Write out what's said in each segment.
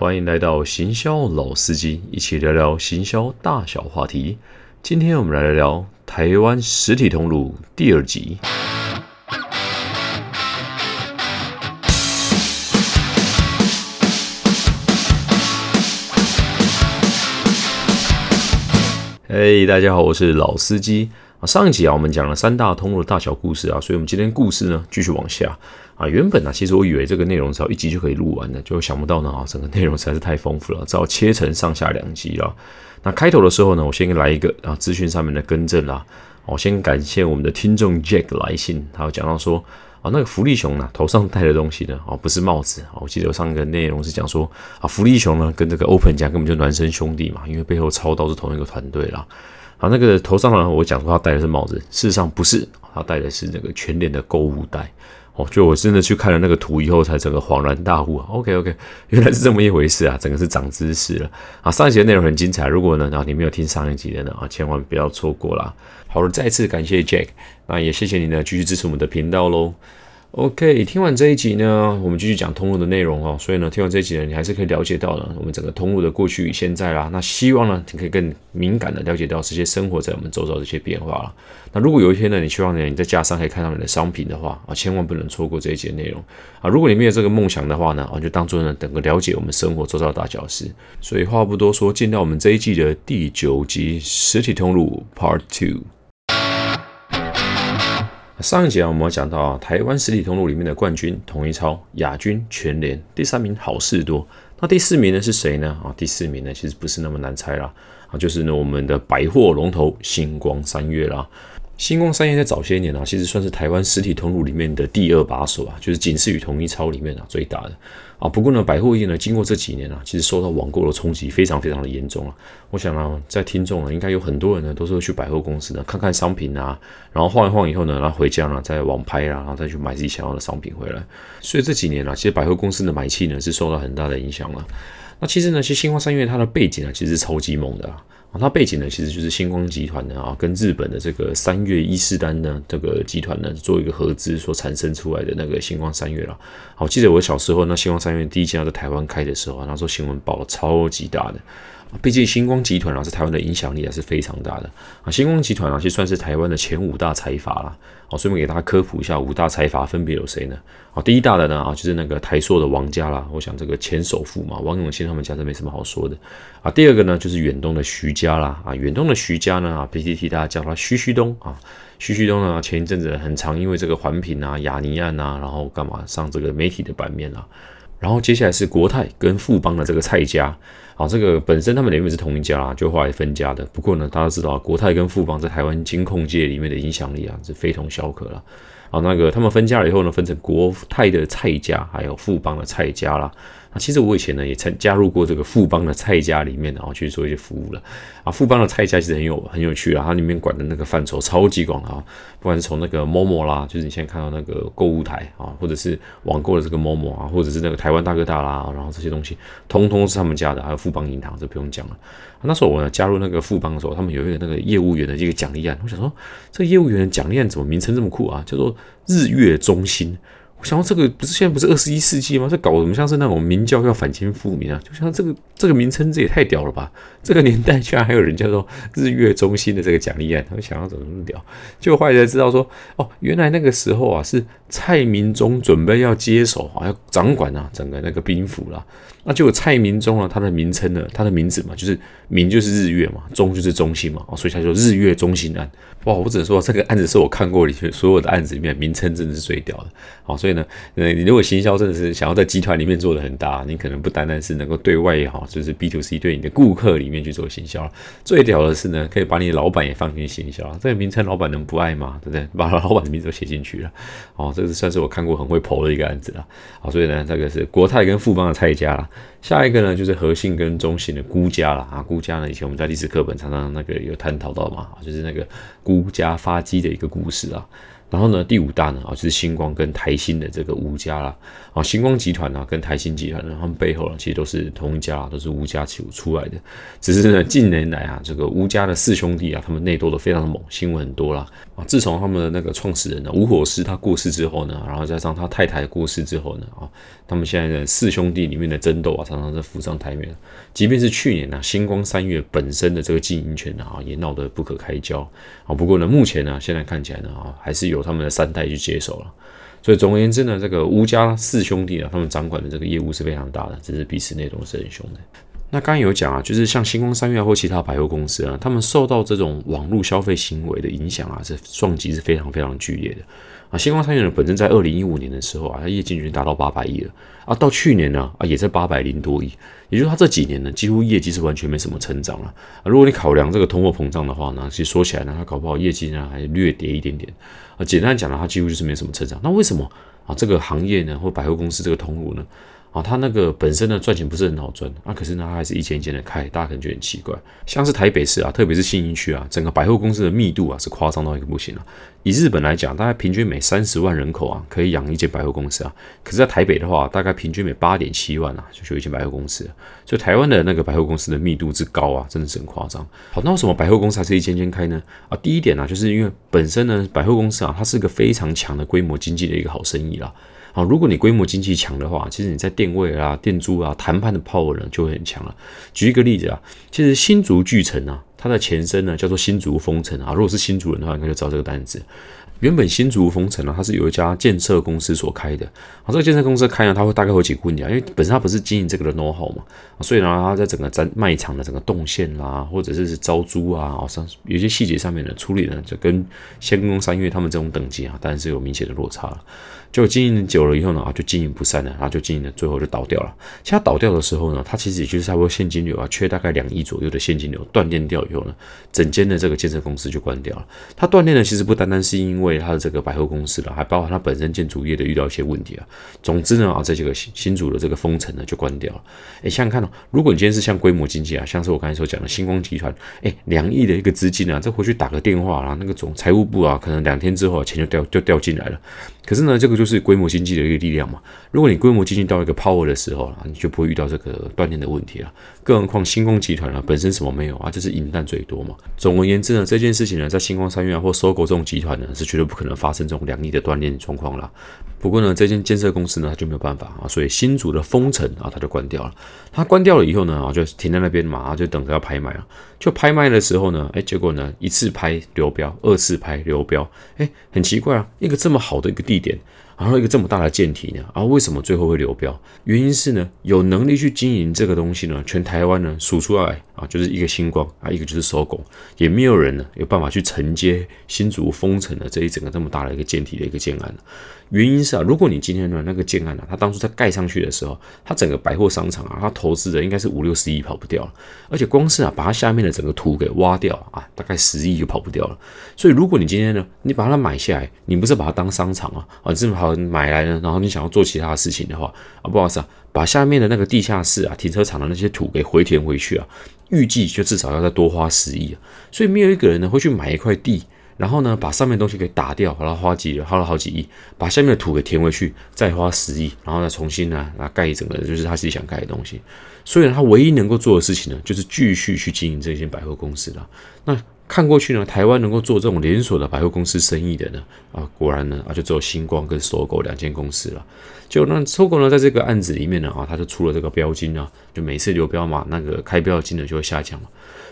欢迎来到行销老司机，一起聊聊行销大小话题。今天我们来聊聊台湾实体通路第二集。嘿，大家好，我是老司机。上一集啊，我们讲了三大通路的大小故事啊，所以我们今天故事呢继续往下。啊，原本呢，其实我以为这个内容只要一集就可以录完的，就想不到呢啊，整个内容实在是太丰富了，只好切成上下两集了。那开头的时候呢，我先来一个啊资讯上面的更正啦。我先感谢我们的听众 Jack 来信，他有讲到说啊，那个福利熊呢头上戴的东西呢，啊不是帽子啊，我记得我上一个内容是讲说啊，福利熊呢跟这个 Open 家根本就孪生兄弟嘛，因为背后操刀是同一个团队啦。啊，那个头上呢，我讲说他戴的是帽子，事实上不是，他戴的是那个全脸的购物袋。哦，就我真的去看了那个图以后，才整个恍然大悟啊。OK OK，原来是这么一回事啊，整个是长知识了啊。上一集的内容很精彩，如果呢，啊你没有听上一集的呢啊，千万不要错过啦。好了，再次感谢 Jack，那也谢谢你呢，继续支持我们的频道喽。OK，听完这一集呢，我们继续讲通路的内容哦。所以呢，听完这一集呢，你还是可以了解到呢，我们整个通路的过去与现在啦。那希望呢，你可以更敏感的了解到这些生活在我们周遭的这些变化了。那如果有一天呢，你希望呢，你在架上可以看到你的商品的话啊，千万不能错过这一集内容啊。如果你没有这个梦想的话呢，啊，就当做呢，等个了解我们生活周遭的大小事。所以话不多说，进到我们这一季的第九集实体通路 Part Two。上一集啊，我们讲到啊，台湾实体通路里面的冠军统一超，亚军全联，第三名好事多。那第四名呢是谁呢？啊，第四名呢其实不是那么难猜啦，啊，就是呢我们的百货龙头星光三月啦。星光三月在早些年啊，其实算是台湾实体通路里面的第二把手啊，就是仅次于统一超里面啊最大的啊。不过呢，百货业呢，经过这几年啊，其实受到网购的冲击非常非常的严重啊。我想呢，在听众呢，应该有很多人呢，都是会去百货公司呢看看商品啊，然后晃一晃以后呢，然后回家呢再网拍啊，然后再去买自己想要的商品回来。所以这几年啊，其实百货公司的买气呢是受到很大的影响了。那其实呢，其实星光三月它的背景啊，其实是超级猛的啊。啊，它背景呢，其实就是星光集团的啊，跟日本的这个三月伊势丹呢这个集团呢做一个合资所产生出来的那个星光三月了。好，记得我小时候那星光三月第一家在台湾开的时候啊，那时候新闻报了超级大的。毕竟星光集团啊，是台湾的影响力还是非常大的啊。星光集团啊，其实算是台湾的前五大财阀啦。好，顺便给大家科普一下，五大财阀分别有谁呢？好，第一大的呢啊，就是那个台塑的王家啦。我想这个前首富嘛，王永庆他们家是没什么好说的啊。第二个呢，就是远东的徐家啦。啊，远东的徐家呢啊，PTT 大家叫他徐徐东啊。徐徐东呢，前一阵子很常，因为这个环评啊、雅尼案啊，然后干嘛上这个媒体的版面啊。然后接下来是国泰跟富邦的这个蔡家。啊，这个本身他们原本是同一家啦，就后来分家的。不过呢，大家知道国泰跟富邦在台湾金控界里面的影响力啊，是非同小可了。啊，那个他们分家了以后呢，分成国泰的蔡家，还有富邦的蔡家啦。啊，其实我以前呢也曾加入过这个富邦的蔡家里面，然后去做一些服务了。啊，富邦的蔡家其实很有很有趣啊，它里面管的那个范畴超级广啊，不管是从那个 Momo 啦，就是你现在看到那个购物台啊，或者是网购的这个 Momo 啊，或者是那个台湾大哥大啦，然后这些东西通通是他们家的，还有富邦银行，这不用讲了。那时候我呢加入那个富邦的时候，他们有一个那个业务员的一个奖励案，我想说这业务员的奖励案怎么名称这么酷啊？叫做日月中心。我想到这个不是现在不是二十一世纪吗？这搞什么像是那种明教要反清复明啊？就像这个这个名称这也太屌了吧！这个年代居然还有人叫做日月中心的这个奖励案，他们想要怎么那么屌？就后来才知道说，哦，原来那个时候啊是蔡明忠准备要接手啊，要掌管啊整个那个兵符了。那就有蔡明忠啊，他的名称呢，他的名字嘛，就是明就是日月嘛，中就是中心嘛，所以他说日月中心案。哇，我只能说这个案子是我看过里面所有的案子里面名称真的是最屌的。好，所以呢，呃，你如果行销真的是想要在集团里面做的很大，你可能不单单是能够对外也好，就是 B to C 对你的顾客里面去做行销。最屌的是呢，可以把你的老板也放进行销。这个名称老板能不爱吗？对不对？把老板的名字都写进去了。哦，这个算是我看过很会跑的一个案子了。好，所以呢，这个是国泰跟富邦的蔡家了。下一个呢，就是和信跟中信的孤家了啊。孤家呢，以前我们在历史课本常常那个有探讨到嘛，就是那个孤家发迹的一个故事啊。然后呢，第五大呢啊，就是星光跟台新的这个吴家啦啊，星光集团呢跟台新集团呢，他们背后呢其实都是同一家，都是吴家出出来的。只是呢，近年来啊，这个吴家的四兄弟啊，他们内斗的非常的猛，新闻很多啦啊。自从他们的那个创始人呢吴火狮他过世之后呢，然后加上他太太过世之后呢啊，他们现在的四兄弟里面的争斗啊，常常在浮上台面。即便是去年呢，星光三月本身的这个经营权呢啊，也闹得不可开交啊。不过呢，目前呢，现在看起来呢啊，还是有。他们的三代去接手了，所以总而言之呢，这个吴家四兄弟啊，他们掌管的这个业务是非常大的，只是彼此内斗是很凶的。那刚刚有讲啊，就是像星光三月或其他百货公司啊，他们受到这种网络消费行为的影响啊，是撞击是非常非常剧烈的啊。星光三月呢，本身在二零一五年的时候啊，它业绩已经达到八百亿了啊，到去年呢啊，也在八百零多亿，也就是它这几年呢，几乎业绩是完全没什么成长了啊。如果你考量这个通货膨胀的话呢，其实说起来呢，它搞不好业绩呢还略跌一点点。啊，简单讲呢，它几乎就是没什么成长。那为什么啊？这个行业呢，或百货公司这个通路呢？啊，它那个本身呢赚钱不是很好赚，啊，可是呢它还是一间一间的开，大家可能觉很奇怪。像是台北市啊，特别是信义区啊，整个百货公司的密度啊是夸张到一个不行了。以日本来讲，大概平均每三十万人口啊可以养一间百货公司啊，可是在台北的话，大概平均每八点七万啊就有一间百货公司。所以台湾的那个百货公司的密度之高啊，真的是很夸张。好，那为什么百货公司还是一间间开呢？啊，第一点呢，就是因为本身呢百货公司啊，它是一个非常强的规模经济的一个好生意啦。好，如果你规模经济强的话，其实你在店位啊、店租啊、谈判的 power 呢就会很强了。举一个例子啊，其实新竹巨城啊，它的前身呢叫做新竹丰城啊。如果是新竹人的话，应该就知道这个单子。原本新竹丰城呢，它是有一家建设公司所开的。好，这个建设公司开呢，它会大概会几个问题啊，因为本身它不是经营这个的 know how 嘛，所以呢，它在整个在卖场的整个动线啦，或者是招租啊，好像有些细节上面的处理呢，就跟仙宫三月他们这种等级啊，当然是有明显的落差了。就经营久了以后呢，啊，就经营不善了，然后就经营的最后就倒掉了。其实倒掉的时候呢，它其实也就是差不多现金流啊，缺大概两亿左右的现金流断电掉以后呢，整间的这个建设公司就关掉了。它断电呢，其实不单单是因为它的这个百货公司了，还包括它本身建筑业的遇到一些问题啊。总之呢，啊，在这个新新主的这个封城呢就关掉了。哎，想想看哦，如果你今天是像规模经济啊，像是我刚才所讲的星光集团，哎，两亿的一个资金啊，再回去打个电话啊，那个总财务部啊，可能两天之后钱就掉就掉进来了。可是呢，这个就是规模经济的一个力量嘛。如果你规模经济到一个 power 的时候啊，你就不会遇到这个断电的问题了。更何况星光集团啊，本身什么没有啊，就是银弹最多嘛。总而言之呢，这件事情呢，在星光三院或搜狗这种集团呢，是绝对不可能发生这种两亿的断电状况了。不过呢，这间建设公司呢，它就没有办法啊，所以新竹的封城啊，它就关掉了。它关掉了以后呢，啊，就停在那边嘛，就等着要拍卖了。就拍卖的时候呢，哎，结果呢，一次拍流标，二次拍流标，哎，很奇怪啊，一个这么好的一个地点。然后一个这么大的舰体呢，啊，为什么最后会流标？原因是呢，有能力去经营这个东西呢，全台湾呢数出来啊，就是一个星光啊，一个就是收工，也没有人呢有办法去承接新竹封城的这一整个这么大的一个舰体的一个建案。原因是啊，如果你今天呢那个建案啊，它当初在盖上去的时候，它整个百货商场啊，它投资的应该是五六十亿跑不掉了，而且光是啊把它下面的整个土给挖掉啊，大概十亿就跑不掉了。所以如果你今天呢，你把它买下来，你不是把它当商场啊，啊，这么好买来呢，然后你想要做其他的事情的话啊，不好意思啊，把下面的那个地下室啊、停车场的那些土给回填回去啊，预计就至少要再多花十亿啊。所以没有一个人呢会去买一块地。然后呢，把上面东西给打掉，然后花几花了好几亿，把下面的土给填回去，再花十亿，然后再重新呢来盖一整个，就是他自己想盖的东西。所以，他唯一能够做的事情呢，就是继续去经营这间百货公司了。那看过去呢，台湾能够做这种连锁的百货公司生意的呢，啊，果然呢啊，就只有星光跟搜狗两间公司了。就那搜狗呢，在这个案子里面呢，啊，他就出了这个标金啊，就每次流标嘛，那个开标金额就会下降嘛。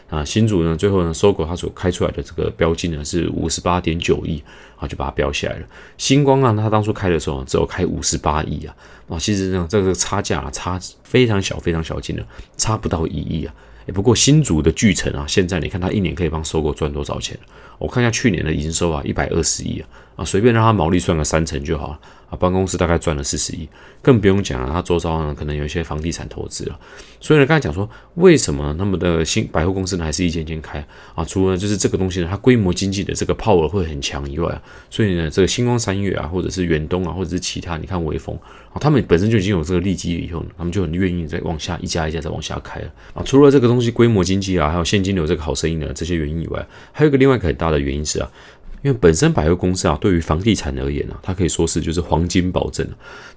啊，新主呢，最后呢，搜狗它所开出来的这个标金呢是五十八点九亿，啊，就把它标起来了。星光啊，它当初开的时候只有开五十八亿啊，啊，其实呢，这个差价差非常小，非常小金额，差不到一亿啊。不过新竹的巨城啊，现在你看它一年可以帮收购赚多少钱？我看一下去年的营收啊，一百二十亿啊，啊，随便让它毛利算个三成就好了。啊，办公室大概赚了四十亿，更不用讲了。他周遭呢，可能有一些房地产投资了。所以呢，刚才讲说，为什么那么的新百货公司呢，还是一间间开啊？除了就是这个东西呢，它规模经济的这个 power 会很强以外啊，所以呢，这个星光三月啊，或者是远东啊，或者是其他，你看微风啊，他们本身就已经有这个利基以后呢，他们就很愿意再往下一家一家再往下开了啊。除了这个东西规模经济啊，还有现金流这个好生意呢，这些原因以外，还有一个另外一个很大的原因是啊。因为本身百货公司啊，对于房地产而言啊，它可以说是就是黄金保证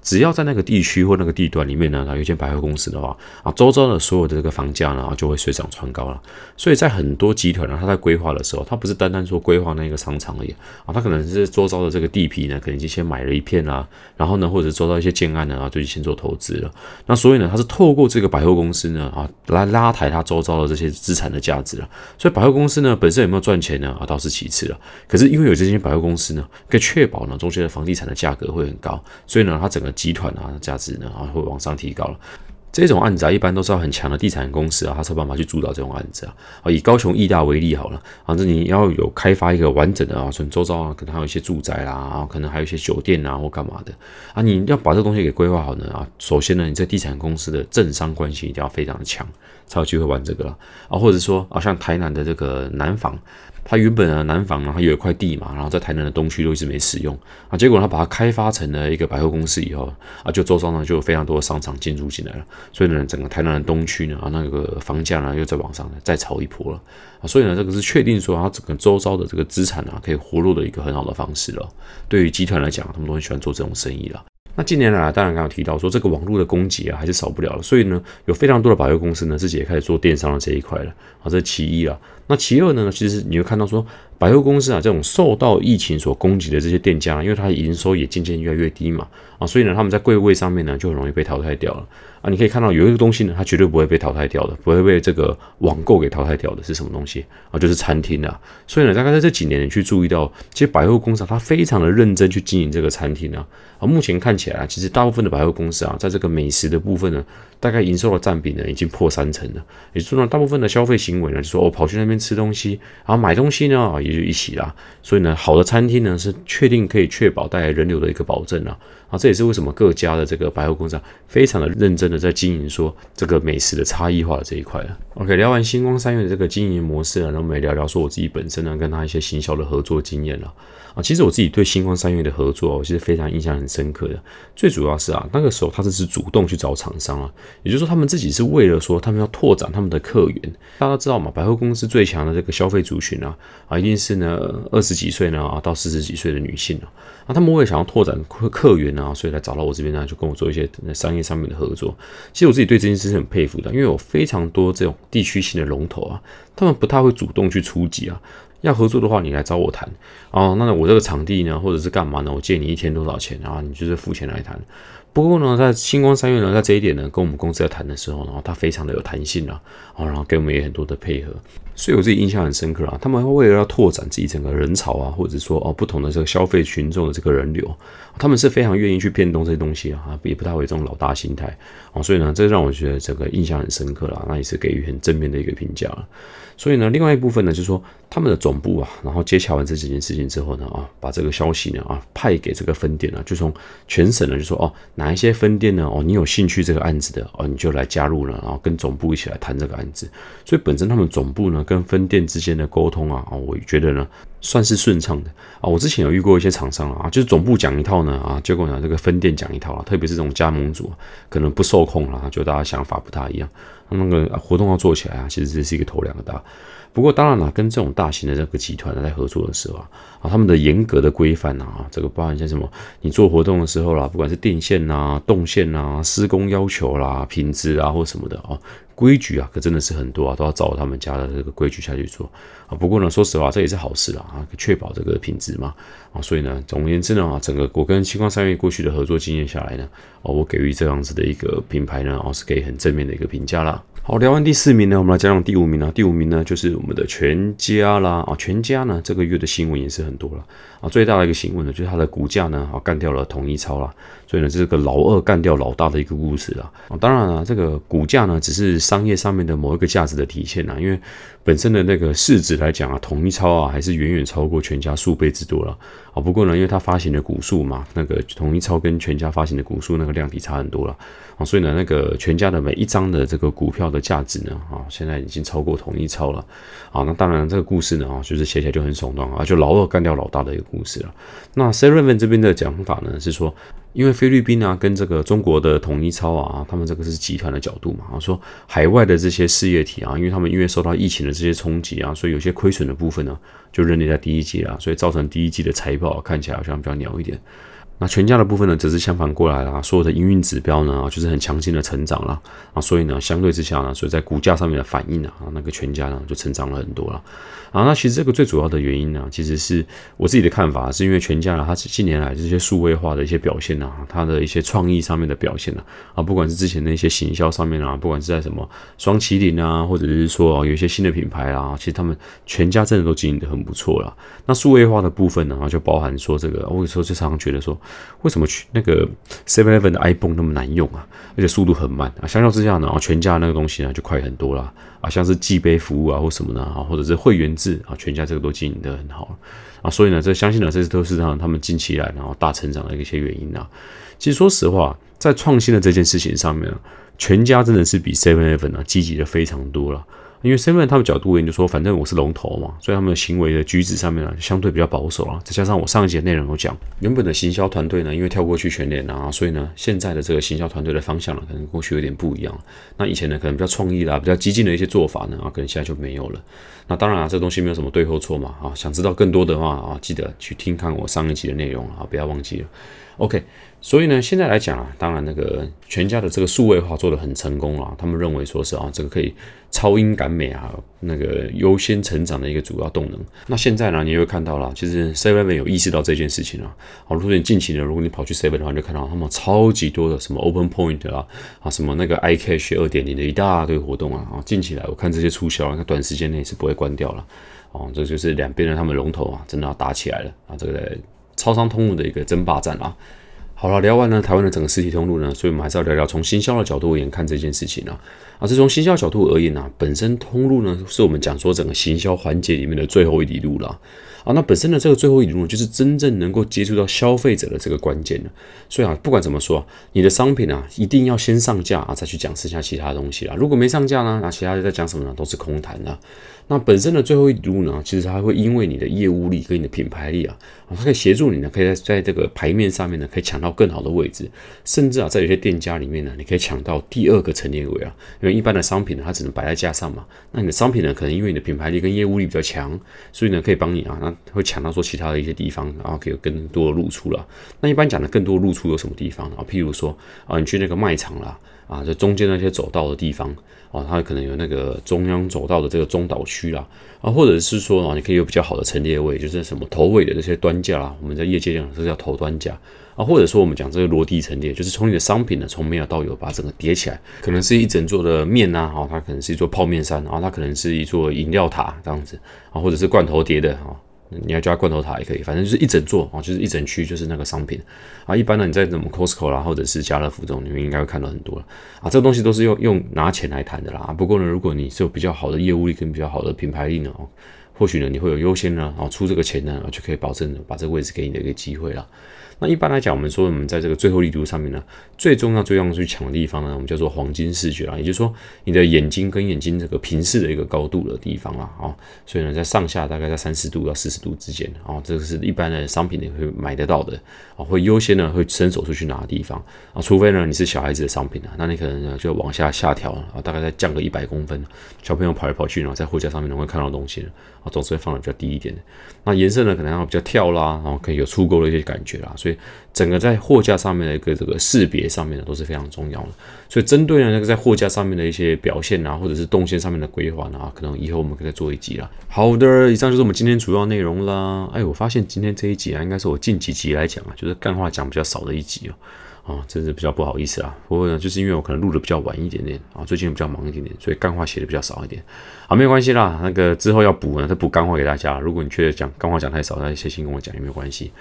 只要在那个地区或那个地段里面呢，它有一间百货公司的话啊，周遭的所有的这个房价呢，就会水涨船高了。所以在很多集团呢，它在规划的时候，它不是单单说规划那个商场而已啊，它可能是周遭的这个地皮呢，可能就先买了一片啊，然后呢，或者周遭一些建案呢，啊，就先做投资了。那所以呢，它是透过这个百货公司呢，啊，来拉抬它周遭的这些资产的价值了。所以百货公司呢，本身有没有赚钱呢？啊，倒是其次了。可是因为有这些百货公司呢，可以确保呢，中间的房地产的价格会很高，所以呢，它整个集团啊，价值呢，啊，会往上提高了。这种案子啊，一般都是要很强的地产公司啊，他才有办法去主导这种案子啊。啊，以高雄义大为例好了，反正你要有开发一个完整的啊，从周遭啊，可能还有一些住宅啦，啊，可能还有一些酒店啊或干嘛的啊，你要把这东西给规划好呢啊。首先呢，你这地产公司的政商关系一定要非常的强，才有机会玩这个啊。或者说啊，像台南的这个南房。他原本啊南房啊，他有一块地嘛，然后在台南的东区都一直没使用啊，结果他把它开发成了一个百货公司以后啊，就周遭呢就有非常多的商场进入进来了，所以呢整个台南的东区呢啊那个房价呢又在往上再炒一波了啊，所以呢这个是确定说它整个周遭的这个资产啊可以活络的一个很好的方式了。对于集团来讲，他们都很喜欢做这种生意了。那近年来，当然刚刚提到说这个网络的供给啊，还是少不了的，所以呢，有非常多的百货公司呢，自己也开始做电商的这一块了啊，这其一啊。那其二呢，其实你会看到说，百货公司啊，这种受到疫情所攻击的这些店家，因为它营收也渐渐越来越低嘛啊，所以呢，他们在柜位上面呢，就很容易被淘汰掉了啊。你可以看到有一个东西呢，它绝对不会被淘汰掉的，不会被这个网购给淘汰掉的，是什么东西啊？就是餐厅啊。所以呢，大概在这几年，你去注意到，其实百货公司它非常的认真去经营这个餐厅啊。啊，目前看起来啊，其实大部分的百货公司啊，在这个美食的部分呢，大概营收的占比呢，已经破三成了。也就是说，大部分的消费行为呢，就说我跑去那边吃东西，然后买东西呢，也就一起啦。所以呢，好的餐厅呢，是确定可以确保带来人流的一个保证啊。啊，这也是为什么各家的这个百货公司，非常的认真的在经营说这个美食的差异化的这一块了。OK，聊完星光三月的这个经营模式啊，然后我们也聊聊说我自己本身呢，跟他一些行销的合作经验了。啊其实我自己对星光三月的合作，我其实非常印象很深刻的。最主要是啊，那个时候他是是主动去找厂商啊，也就是说他们自己是为了说他们要拓展他们的客源。大家都知道嘛，百货公司最强的这个消费族群啊，啊一定是呢二十几岁呢啊到四十几岁的女性啊。那他们为了想要拓展客客源啊，所以来找到我这边呢，就跟我做一些商业上面的合作。其实我自己对这件事是很佩服的，因为有非常多这种地区性的龙头啊，他们不太会主动去出击啊。要合作的话，你来找我谈哦。那我这个场地呢，或者是干嘛呢？我借你一天多少钱然后你就是付钱来谈。不过呢，在星光三月呢，在这一点呢，跟我们公司在谈的时候呢，他非常的有弹性啊，哦，然后给我们也很多的配合。所以我自己印象很深刻啊。他们为了要拓展自己整个人潮啊，或者说哦不同的这个消费群众的这个人流，他们是非常愿意去变动这些东西啊，也不太会有这种老大心态啊。所以呢，这让我觉得整个印象很深刻了，那也是给予很正面的一个评价了。所以呢，另外一部分呢，就是说他们的总部啊，然后接洽完这几件事情之后呢，啊，把这个消息呢，啊，派给这个分店呢，就从全省呢，就说哦，哪一些分店呢，哦，你有兴趣这个案子的，哦，你就来加入了，然后跟总部一起来谈这个案子。所以本身他们总部呢，跟分店之间的沟通啊，啊，我觉得呢，算是顺畅的啊。我之前有遇过一些厂商啊，就是总部讲一套呢，啊，结果呢，这个分店讲一套啊，特别是这种加盟组，可能不受控了，就大家想法不大一样。那个活动要做起来啊，其实这是一个头两个大。不过当然了，跟这种大型的这个集团在合作的时候啊，啊，他们的严格的规范啊，这个包含像什么，你做活动的时候啦，不管是电线呐、动线呐、施工要求啦、品质啊或什么的啊，规矩啊，可真的是很多啊，都要照他们家的这个规矩下去做啊。不过呢，说实话，这也是好事啊，啊，确保这个品质嘛啊。所以呢，总而言之呢啊，整个我跟星光三月过去的合作经验下来呢，哦，我给予这样子的一个品牌呢，哦，是给很正面的一个评价啦。好，聊完第四名呢，我们来讲讲第五名啊。第五名呢，就是我们的全家啦啊，全家呢这个月的新闻也是很多了啊。最大的一个新闻呢，就是它的股价呢啊干掉了统一超啦，所以呢，这是个老二干掉老大的一个故事啊。当然了，这个股价呢只是商业上面的某一个价值的体现啊，因为本身的那个市值来讲啊，统一超啊还是远远超过全家数倍之多了啊。不过呢，因为它发行的股数嘛，那个统一超跟全家发行的股数那个量体差很多了啊。所以呢，那个全家的每一张的这个股票的价值呢，啊，现在已经超过统一超了，啊，那当然这个故事呢，啊，就是写起来就很耸动啊，就老二干掉老大的一个故事了。那 Seven 这边的讲法呢是说，因为菲律宾啊跟这个中国的统一超啊，他们这个是集团的角度嘛，啊说海外的这些事业体啊，因为他们因为受到疫情的这些冲击啊，所以有些亏损的部分呢，就认列在第一季啊，所以造成第一季的财报看起来好像比较鸟一点。那全家的部分呢，则是相反过来了，所有的营运指标呢，就是很强劲的成长了啊，所以呢，相对之下呢，所以在股价上面的反应啊，那个全家呢就成长了很多了啊。那其实这个最主要的原因呢，其实是我自己的看法，是因为全家呢，它近年来这些数位化的一些表现啊，它的一些创意上面的表现呢啊，不管是之前的一些行销上面啊，不管是在什么双麒麟啊，或者是说有一些新的品牌啊，其实他们全家真的都经营的很不错了。那数位化的部分呢，就包含说这个，我有时候就常常觉得说。为什么去那个 Seven Eleven 的 iPhone 那么难用啊？而且速度很慢啊！相较之下呢，啊，全家那个东西呢就快很多了啊！像是寄杯服务啊，或什么呢啊，或者是会员制啊，全家这个都经营的很好啊！所以呢，这相信呢，这都是让他们近期来然后大成长的一些原因啊。其实说实话，在创新的这件事情上面，全家真的是比 Seven Eleven 啊积极的非常多了。因为 Seven 他们角度而言，就说反正我是龙头嘛，所以他们的行为的举止上面呢，相对比较保守啊。再加上我上一节内容有讲，原本的行销团队呢，因为跳过去全联啊，所以呢，现在的这个行销团队的方向呢，可能过去有点不一样。那以前呢，可能比较创意啦，比较激进的一些做法呢，啊，可能现在就没有了。那当然啊，这东西没有什么对或错嘛，啊，想知道更多的话啊，记得去听看我上一集的内容啊，不要忘记了。OK。所以呢，现在来讲啊，当然那个全家的这个数位化做得很成功了，他们认为说是啊，这个可以超英赶美啊，那个优先成长的一个主要动能。那现在呢，你会看到了，其实 Seven 有意识到这件事情啊。好，如果你近期呢，如果你跑去 Seven 的话，就看到他们超级多的什么 Open Point 啊，啊什么那个 iCash 二点零的一大堆活动啊，啊近期来我看这些促销，那短时间内是不会关掉了。哦，这就是两边的他们龙头啊，真的要打起来了啊，这个超商通路的一个争霸战啊。好了，聊完了台湾的整个实体通路呢，所以我们还是要聊聊从行销的角度而言看这件事情啊。啊，是从行销角度而言呢，本身通路呢是我们讲说整个行销环节里面的最后一里路了。啊，那本身的这个最后一里路就是真正能够接触到消费者的这个关键了。所以啊，不管怎么说，你的商品啊一定要先上架啊，再去讲剩下其他东西啦。如果没上架呢，那其他的在讲什么呢？都是空谈的。那本身的最后一路呢，其实它会因为你的业务力跟你的品牌力啊，它可以协助你呢，可以在在这个牌面上面呢，可以抢到更好的位置，甚至啊，在有些店家里面呢，你可以抢到第二个陈列位啊。因为一般的商品呢，它只能摆在架上嘛。那你的商品呢，可能因为你的品牌力跟业务力比较强，所以呢，可以帮你啊，那会抢到说其他的一些地方，然后可以有更多的露出了。那一般讲的更多露出有什么地方啊？譬如说啊，你去那个卖场啦。啊，就中间那些走道的地方，啊，它可能有那个中央走道的这个中岛区啦，啊，或者是说啊，你可以有比较好的陈列位，就是什么头尾的这些端架啦，我们在业界讲这叫头端架啊，或者说我们讲这个落地陈列，就是从你的商品呢，从没有到有把整个叠起来，可能是一整座的面呐，啊，它可能是一座泡面山，啊，它可能是一座饮料塔这样子，啊，或者是罐头叠的，啊。你要加罐头塔也可以，反正就是一整座哦，就是一整区，就是那个商品啊。一般呢，你在什么 Costco 啦，或者是家乐福中，你们应该会看到很多了啊。这个东西都是用用拿钱来谈的啦。不过呢，如果你是有比较好的业务力跟比较好的品牌力呢，或许呢，你会有优先呢，啊出这个钱呢，就可以保证把这个位置给你的一个机会了。那一般来讲，我们说我们在这个最后力度上面呢，最重要、最重要去抢的地方呢，我们叫做黄金视觉啊，也就是说你的眼睛跟眼睛这个平视的一个高度的地方啦，啊，所以呢，在上下大概在三十度到四十度之间啊，这个是一般的商品你会买得到的啊，会优先呢会伸手出去拿的地方啊，除非呢你是小孩子的商品啊，那你可能呢就往下下调啊，大概再降个一百公分，小朋友跑来跑去呢，在货架上面能够看到东西啊，总是会放的比较低一点的。那颜色呢，可能要比较跳啦，然后可以有出钩的一些感觉啦，所以整个在货架上面的一个这个识别上面呢，都是非常重要的。所以针对呢那个在货架上面的一些表现啊，或者是动线上面的规划啊，可能以后我们可以再做一集了。好的，以上就是我们今天主要内容啦。哎，我发现今天这一集啊，应该是我近几集来讲啊，就是干话讲比较少的一集哦。啊，真是比较不好意思啊。不过呢，就是因为我可能录的比较晚一点点啊，最近比较忙一点点，所以干话写的比较少一点。好，没有关系啦，那个之后要补呢，再补干话给大家。如果你觉得讲干话讲太少，那写信跟我讲也没有关系。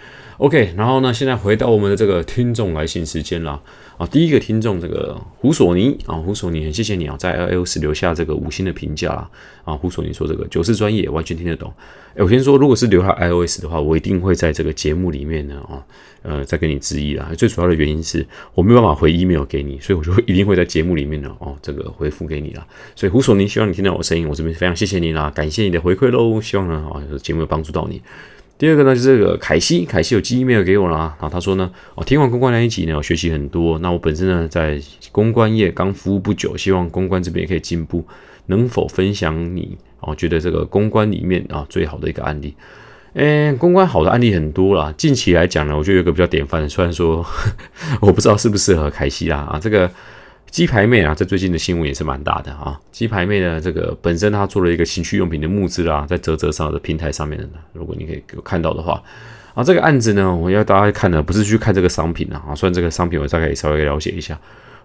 OK，然后呢，现在回到我们的这个听众来信时间啦。啊，第一个听众这个胡索尼啊，胡索尼很谢谢你啊，在 iOS 留下这个五星的评价啦。啊，胡索尼说这个九四专业完全听得懂。哎，我先说，如果是留下 iOS 的话，我一定会在这个节目里面呢啊，呃，再跟你质疑啦。最主要的原因是我没有办法回 email 给你，所以我就一定会在节目里面呢哦，这个回复给你啦。所以胡索尼，希望你听到我声音，我这边非常谢谢你啦，感谢你的回馈喽。希望呢啊，节目有帮助到你。第二个呢，就是这个凯西，凯西有寄 email 给我了啊，然后他说呢，哦，听完公关那一集呢，我学习很多。那我本身呢，在公关业刚服务不久，希望公关这边也可以进步，能否分享你哦？觉得这个公关里面啊，最好的一个案例。诶，公关好的案例很多啦。近期来讲呢，我觉得有个比较典范的，虽然说 我不知道适不适合凯西啦啊，这个。鸡排妹啊，在最近的新闻也是蛮大的啊。鸡排妹呢，这个本身她做了一个情趣用品的募资啦，在泽泽上的平台上面的，如果你可以有看到的话，啊，这个案子呢，我要大家看的不是去看这个商品啊，虽然这个商品我大概也稍微了解一下，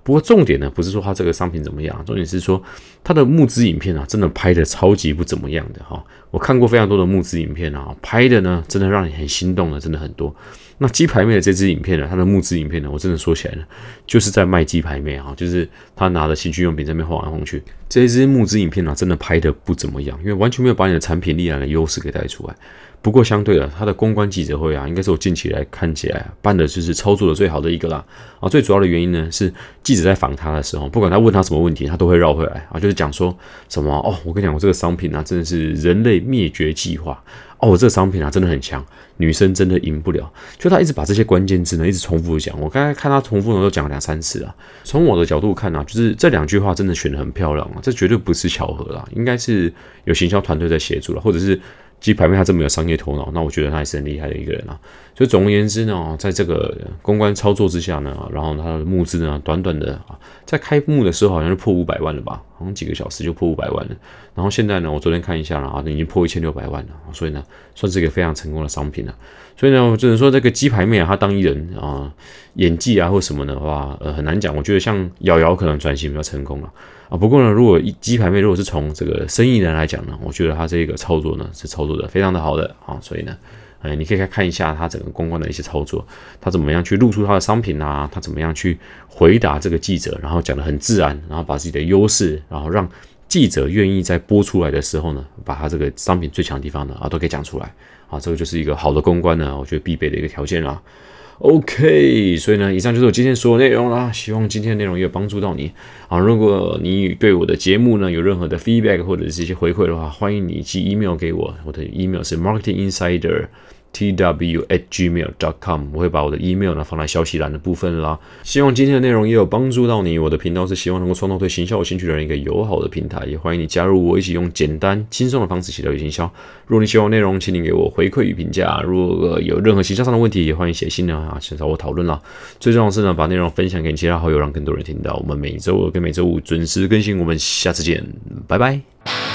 不过重点呢，不是说它这个商品怎么样，重点是说它的募资影片啊，真的拍的超级不怎么样的哈。我看过非常多的募资影片啊，拍的呢，真的让你很心动的，真的很多。那鸡排妹的这支影片呢？它的募资影片呢？我真的说起来呢，就是在卖鸡排妹啊，就是他拿着情趣用品在那边晃来晃去。这支募资影片呢，真的拍的不怎么样，因为完全没有把你的产品力量的优势给带出来。不过相对的，他的公关记者会啊，应该是我近期来看起来办的就是操作的最好的一个啦。啊，最主要的原因呢，是记者在访他的时候，不管他问他什么问题，他都会绕回来啊，就是讲说什么哦，我跟你讲，我这个商品啊，真的是人类灭绝计划。哦，我这个商品啊，真的很强，女生真的赢不了。就他一直把这些关键字呢，一直重复的讲。我刚才看他重复的都讲了两三次啊。从我的角度看呢，就是这两句话真的选的很漂亮啊，这绝对不是巧合啦，应该是有行销团队在协助了，或者是。鸡排妹她这么有商业头脑，那我觉得她也是很厉害的一个人啊。所以总而言之呢，在这个公关操作之下呢，然后他的募资呢，短短的啊，在开幕的时候好像是破五百万了吧，好像几个小时就破五百万了。然后现在呢，我昨天看一下了啊，已经破一千六百万了。所以呢，算是一个非常成功的商品了。所以呢，我只能说这个鸡排妹啊，她当艺人啊，演技啊或什么的话，呃，很难讲。我觉得像瑶瑶可能转型比较成功了。啊，不过呢，如果鸡排妹如果是从这个生意人来讲呢，我觉得他这个操作呢是操作的非常的好的啊，所以呢，哎，你可以看一下他整个公关的一些操作，他怎么样去露出他的商品啊，他怎么样去回答这个记者，然后讲的很自然，然后把自己的优势，然后让记者愿意在播出来的时候呢，把他这个商品最强的地方呢啊都给讲出来啊，这个就是一个好的公关呢，我觉得必备的一个条件啦。OK，所以呢，以上就是我今天所有内容啦。希望今天的内容也有帮助到你啊。如果你对我的节目呢有任何的 feedback 或者是一些回馈的话，欢迎你寄 email 给我，我的 email 是 marketing insider。Tw at gmail dot com，我会把我的 email 呢放在消息栏的部分啦。希望今天的内容也有帮助到你。我的频道是希望能够创造对行销有兴趣的人一个友好的平台，也欢迎你加入我一起用简单轻松的方式写到行销。如果你喜欢内容，请你给我回馈与评价。如果有任何行销上的问题，也欢迎写信啊，请找我讨论啦。最重要的是呢，把内容分享给其他好友，让更多人听到。我们每周二跟每周五准时更新，我们下次见，拜拜。